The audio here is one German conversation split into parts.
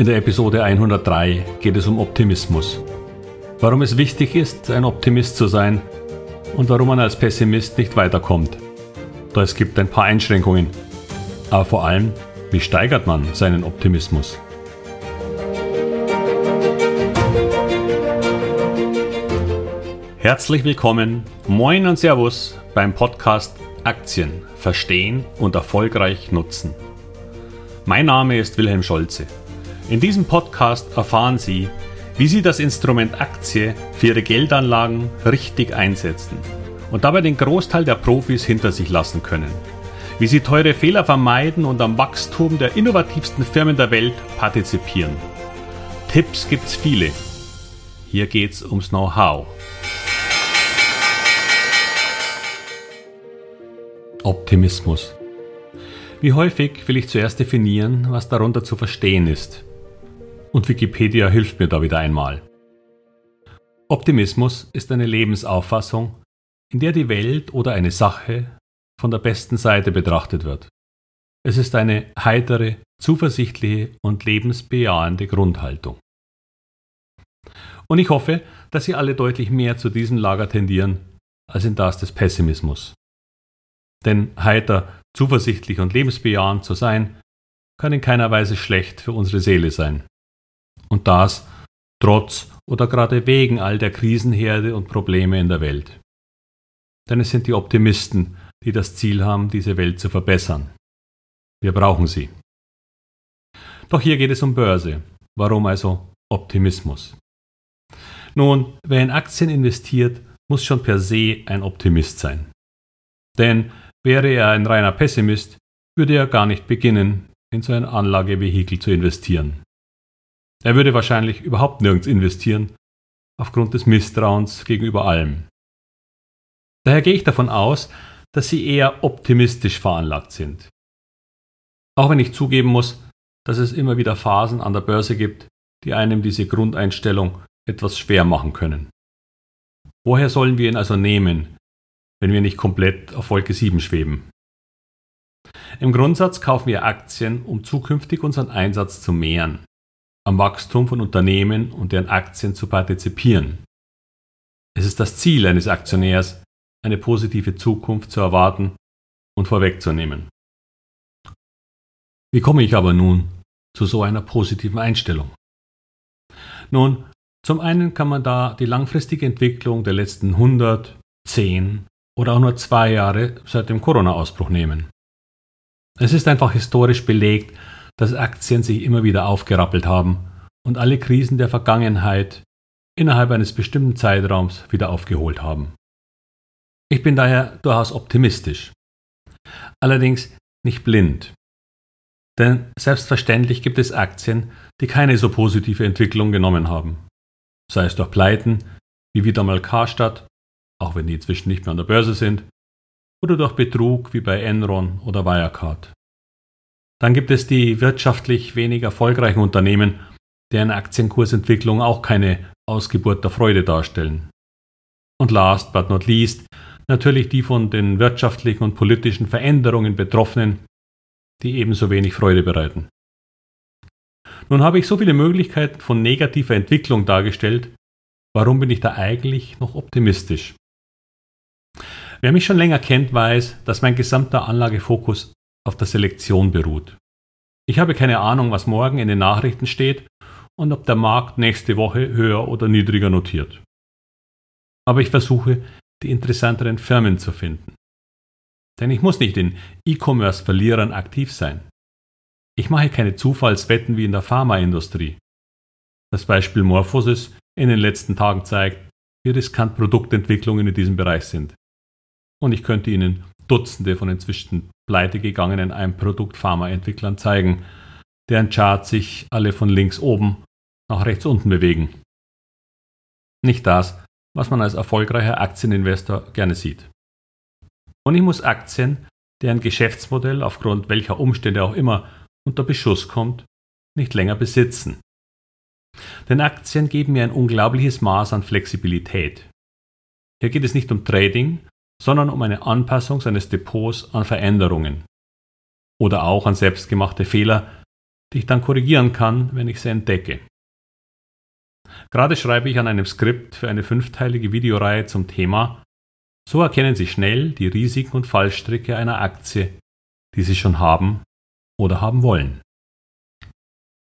In der Episode 103 geht es um Optimismus. Warum es wichtig ist, ein Optimist zu sein und warum man als Pessimist nicht weiterkommt. Da es gibt ein paar Einschränkungen. Aber vor allem, wie steigert man seinen Optimismus? Herzlich willkommen, moin und Servus beim Podcast Aktien verstehen und erfolgreich nutzen. Mein Name ist Wilhelm Scholze. In diesem Podcast erfahren Sie, wie Sie das Instrument Aktie für Ihre Geldanlagen richtig einsetzen und dabei den Großteil der Profis hinter sich lassen können. Wie Sie teure Fehler vermeiden und am Wachstum der innovativsten Firmen der Welt partizipieren. Tipps gibt's viele. Hier geht's ums Know-how. Optimismus. Wie häufig will ich zuerst definieren, was darunter zu verstehen ist. Und Wikipedia hilft mir da wieder einmal. Optimismus ist eine Lebensauffassung, in der die Welt oder eine Sache von der besten Seite betrachtet wird. Es ist eine heitere, zuversichtliche und lebensbejahende Grundhaltung. Und ich hoffe, dass Sie alle deutlich mehr zu diesem Lager tendieren als in das des Pessimismus. Denn heiter, zuversichtlich und lebensbejahend zu sein, kann in keiner Weise schlecht für unsere Seele sein. Und das trotz oder gerade wegen all der Krisenherde und Probleme in der Welt. Denn es sind die Optimisten, die das Ziel haben, diese Welt zu verbessern. Wir brauchen sie. Doch hier geht es um Börse. Warum also Optimismus? Nun, wer in Aktien investiert, muss schon per se ein Optimist sein. Denn wäre er ein reiner Pessimist, würde er gar nicht beginnen, in so ein Anlagevehikel zu investieren. Er würde wahrscheinlich überhaupt nirgends investieren, aufgrund des Misstrauens gegenüber allem. Daher gehe ich davon aus, dass Sie eher optimistisch veranlagt sind. Auch wenn ich zugeben muss, dass es immer wieder Phasen an der Börse gibt, die einem diese Grundeinstellung etwas schwer machen können. Woher sollen wir ihn also nehmen, wenn wir nicht komplett auf Wolke 7 schweben? Im Grundsatz kaufen wir Aktien, um zukünftig unseren Einsatz zu mehren am Wachstum von Unternehmen und deren Aktien zu partizipieren. Es ist das Ziel eines Aktionärs, eine positive Zukunft zu erwarten und vorwegzunehmen. Wie komme ich aber nun zu so einer positiven Einstellung? Nun, zum einen kann man da die langfristige Entwicklung der letzten 100, 10 oder auch nur zwei Jahre seit dem Corona-Ausbruch nehmen. Es ist einfach historisch belegt, dass Aktien sich immer wieder aufgerappelt haben und alle Krisen der Vergangenheit innerhalb eines bestimmten Zeitraums wieder aufgeholt haben. Ich bin daher durchaus optimistisch. Allerdings nicht blind. Denn selbstverständlich gibt es Aktien, die keine so positive Entwicklung genommen haben. Sei es durch Pleiten, wie wieder mal Karstadt, auch wenn die inzwischen nicht mehr an der Börse sind, oder durch Betrug wie bei Enron oder Wirecard. Dann gibt es die wirtschaftlich wenig erfolgreichen Unternehmen, deren Aktienkursentwicklung auch keine Ausgeburt der Freude darstellen. Und last but not least natürlich die von den wirtschaftlichen und politischen Veränderungen Betroffenen, die ebenso wenig Freude bereiten. Nun habe ich so viele Möglichkeiten von negativer Entwicklung dargestellt, warum bin ich da eigentlich noch optimistisch? Wer mich schon länger kennt, weiß, dass mein gesamter Anlagefokus auf der Selektion beruht. Ich habe keine Ahnung, was morgen in den Nachrichten steht und ob der Markt nächste Woche höher oder niedriger notiert. Aber ich versuche, die interessanteren Firmen zu finden. Denn ich muss nicht in E-Commerce-Verlierern aktiv sein. Ich mache keine Zufallswetten wie in der Pharmaindustrie. Das Beispiel Morphosis in den letzten Tagen zeigt, wie riskant Produktentwicklungen in diesem Bereich sind. Und ich könnte Ihnen Dutzende von inzwischen pleitegegangenen Ein-Produkt-Pharmaentwicklern zeigen, deren Charts sich alle von links oben nach rechts unten bewegen. Nicht das, was man als erfolgreicher Aktieninvestor gerne sieht. Und ich muss Aktien, deren Geschäftsmodell aufgrund welcher Umstände auch immer unter Beschuss kommt, nicht länger besitzen. Denn Aktien geben mir ein unglaubliches Maß an Flexibilität. Hier geht es nicht um Trading, sondern um eine Anpassung seines Depots an Veränderungen oder auch an selbstgemachte Fehler, die ich dann korrigieren kann, wenn ich sie entdecke. Gerade schreibe ich an einem Skript für eine fünfteilige Videoreihe zum Thema So erkennen Sie schnell die Risiken und Fallstricke einer Aktie, die Sie schon haben oder haben wollen.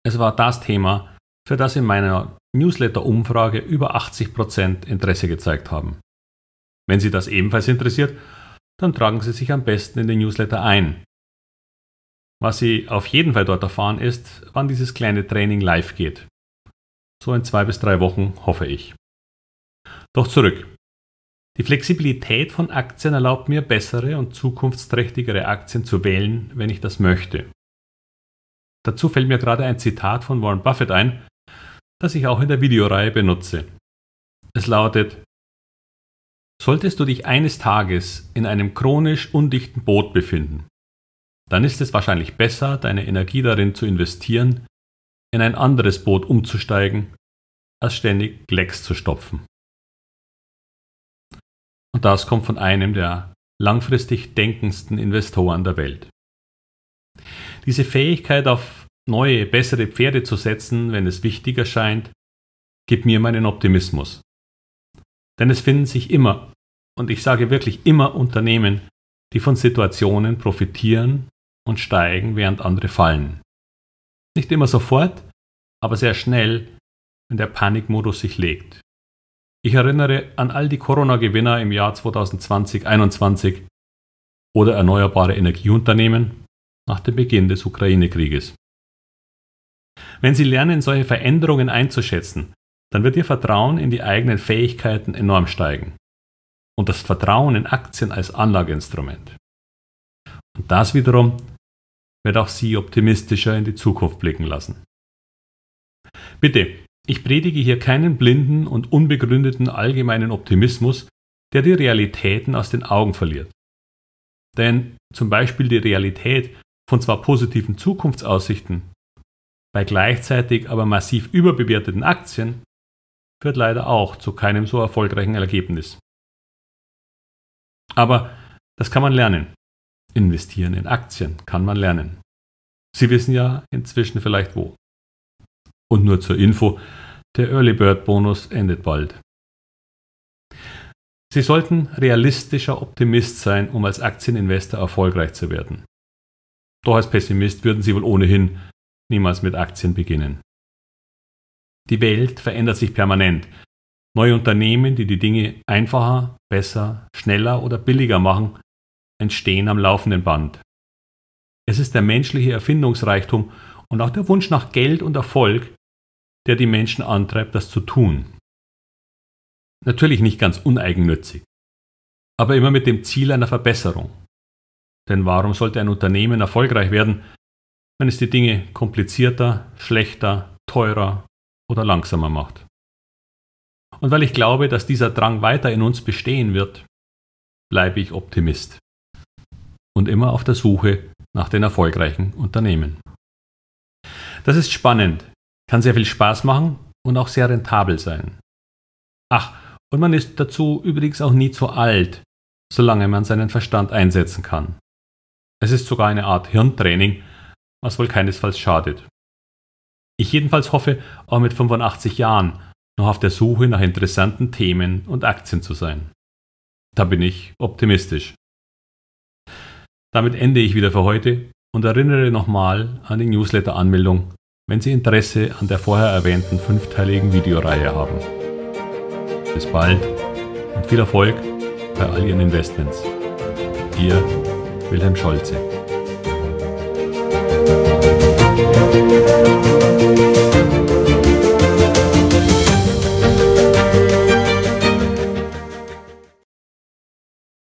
Es war das Thema, für das in meiner Newsletter-Umfrage über 80% Interesse gezeigt haben. Wenn Sie das ebenfalls interessiert, dann tragen Sie sich am besten in den Newsletter ein. Was Sie auf jeden Fall dort erfahren ist, wann dieses kleine Training live geht. So in zwei bis drei Wochen hoffe ich. Doch zurück. Die Flexibilität von Aktien erlaubt mir, bessere und zukunftsträchtigere Aktien zu wählen, wenn ich das möchte. Dazu fällt mir gerade ein Zitat von Warren Buffett ein, das ich auch in der Videoreihe benutze. Es lautet, Solltest du dich eines Tages in einem chronisch undichten Boot befinden, dann ist es wahrscheinlich besser, deine Energie darin zu investieren, in ein anderes Boot umzusteigen, als ständig Lecks zu stopfen. Und das kommt von einem der langfristig denkendsten Investoren der Welt. Diese Fähigkeit, auf neue, bessere Pferde zu setzen, wenn es wichtig erscheint, gibt mir meinen Optimismus. Denn es finden sich immer, und ich sage wirklich immer Unternehmen, die von Situationen profitieren und steigen, während andere fallen. Nicht immer sofort, aber sehr schnell, wenn der Panikmodus sich legt. Ich erinnere an all die Corona-Gewinner im Jahr 2020-21 oder erneuerbare Energieunternehmen nach dem Beginn des Ukraine-Krieges. Wenn Sie lernen, solche Veränderungen einzuschätzen, dann wird Ihr Vertrauen in die eigenen Fähigkeiten enorm steigen. Und das Vertrauen in Aktien als Anlageinstrument. Und das wiederum wird auch Sie optimistischer in die Zukunft blicken lassen. Bitte, ich predige hier keinen blinden und unbegründeten allgemeinen Optimismus, der die Realitäten aus den Augen verliert. Denn zum Beispiel die Realität von zwar positiven Zukunftsaussichten, bei gleichzeitig aber massiv überbewerteten Aktien, führt leider auch zu keinem so erfolgreichen Ergebnis. Aber das kann man lernen. Investieren in Aktien kann man lernen. Sie wissen ja inzwischen vielleicht wo. Und nur zur Info, der Early Bird Bonus endet bald. Sie sollten realistischer Optimist sein, um als Aktieninvestor erfolgreich zu werden. Doch als Pessimist würden Sie wohl ohnehin niemals mit Aktien beginnen. Die Welt verändert sich permanent. Neue Unternehmen, die die Dinge einfacher, besser, schneller oder billiger machen, entstehen am laufenden Band. Es ist der menschliche Erfindungsreichtum und auch der Wunsch nach Geld und Erfolg, der die Menschen antreibt, das zu tun. Natürlich nicht ganz uneigennützig, aber immer mit dem Ziel einer Verbesserung. Denn warum sollte ein Unternehmen erfolgreich werden, wenn es die Dinge komplizierter, schlechter, teurer oder langsamer macht? Und weil ich glaube, dass dieser Drang weiter in uns bestehen wird, bleibe ich Optimist und immer auf der Suche nach den erfolgreichen Unternehmen. Das ist spannend, kann sehr viel Spaß machen und auch sehr rentabel sein. Ach, und man ist dazu übrigens auch nie zu alt, solange man seinen Verstand einsetzen kann. Es ist sogar eine Art Hirntraining, was wohl keinesfalls schadet. Ich jedenfalls hoffe, auch mit 85 Jahren noch auf der Suche nach interessanten Themen und Aktien zu sein. Da bin ich optimistisch. Damit ende ich wieder für heute und erinnere nochmal an die Newsletter-Anmeldung wenn Sie Interesse an der vorher erwähnten fünfteiligen Videoreihe haben. Bis bald und viel Erfolg bei all Ihren Investments. Ihr Wilhelm Scholze.